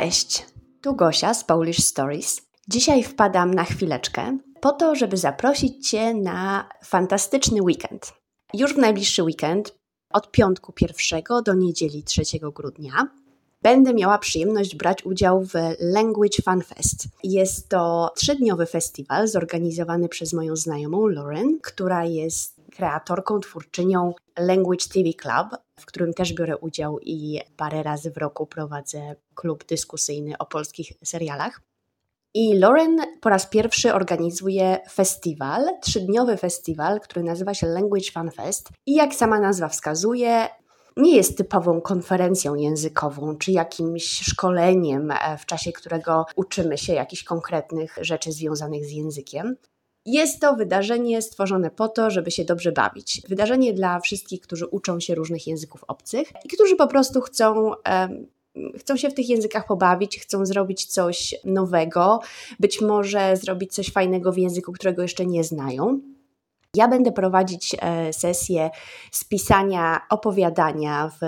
Cześć, tu Gosia z Polish Stories. Dzisiaj wpadam na chwileczkę po to, żeby zaprosić Cię na fantastyczny weekend. Już w najbliższy weekend, od piątku 1 do niedzieli 3 grudnia, będę miała przyjemność brać udział w Language Fun Fest. Jest to trzydniowy festiwal zorganizowany przez moją znajomą Lauren, która jest kreatorką, twórczynią Language TV Club, w którym też biorę udział i parę razy w roku prowadzę klub dyskusyjny o polskich serialach. I Lauren po raz pierwszy organizuje festiwal, trzydniowy festiwal, który nazywa się Language Fun Fest. I jak sama nazwa wskazuje, nie jest typową konferencją językową czy jakimś szkoleniem, e, w czasie którego uczymy się jakichś konkretnych rzeczy związanych z językiem. Jest to wydarzenie stworzone po to, żeby się dobrze bawić. Wydarzenie dla wszystkich, którzy uczą się różnych języków obcych i którzy po prostu chcą chcą się w tych językach pobawić, chcą zrobić coś nowego, być może zrobić coś fajnego w języku, którego jeszcze nie znają. Ja będę prowadzić e, sesję spisania opowiadania w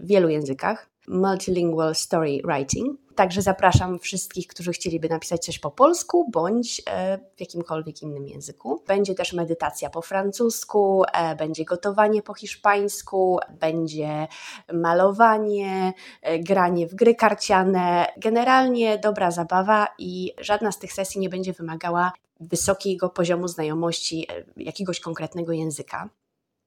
wielu językach, multilingual story writing. Także zapraszam wszystkich, którzy chcieliby napisać coś po polsku bądź e, w jakimkolwiek innym języku. Będzie też medytacja po francusku, e, będzie gotowanie po hiszpańsku, będzie malowanie, e, granie w gry karciane. Generalnie dobra zabawa i żadna z tych sesji nie będzie wymagała wysokiego poziomu znajomości jakiegoś konkretnego języka.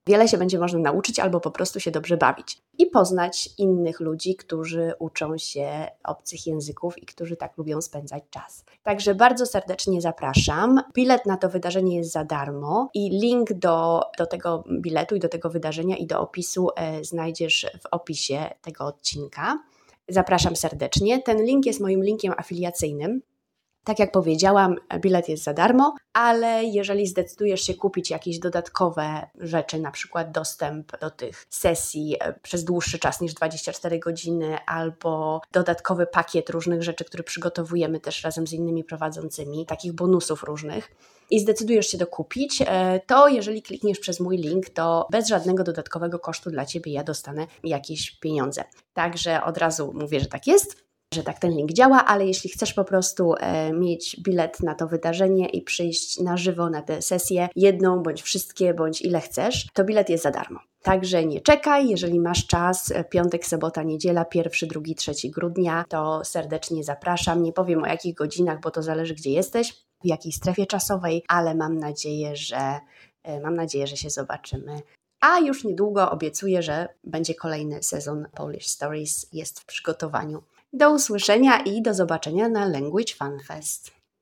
Wiele się będzie można nauczyć albo po prostu się dobrze bawić i poznać innych ludzi, którzy uczą się obcych języków i którzy tak lubią spędzać czas. Także bardzo serdecznie zapraszam. Bilet na to wydarzenie jest za darmo i link do, do tego biletu i do tego wydarzenia i do opisu e, znajdziesz w opisie tego odcinka. Zapraszam serdecznie. Ten link jest moim linkiem afiliacyjnym. Tak jak powiedziałam, bilet jest za darmo, ale jeżeli zdecydujesz się kupić jakieś dodatkowe rzeczy, na przykład dostęp do tych sesji e, przez dłuższy czas niż 24 godziny, albo dodatkowy pakiet różnych rzeczy, które przygotowujemy też razem z innymi prowadzącymi, takich bonusów różnych, i zdecydujesz się to kupić, e, to jeżeli klikniesz przez mój link, to bez żadnego dodatkowego kosztu dla Ciebie ja dostanę jakieś pieniądze. Także od razu mówię, że tak jest że tak ten link działa, ale jeśli chcesz po prostu e, mieć bilet na to wydarzenie i przyjść na żywo na tę sesję, jedną bądź wszystkie, bądź ile chcesz, to bilet jest za darmo. Także nie czekaj, jeżeli masz czas, e, piątek, sobota, niedziela, 1, 2, 3 grudnia, to serdecznie zapraszam. Nie powiem o jakich godzinach, bo to zależy gdzie jesteś, w jakiej strefie czasowej, ale mam nadzieję, że e, mam nadzieję, że się zobaczymy. A już niedługo obiecuję, że będzie kolejny sezon Polish Stories, jest w przygotowaniu. Do usłyszenia i do zobaczenia na Language Fun Fest.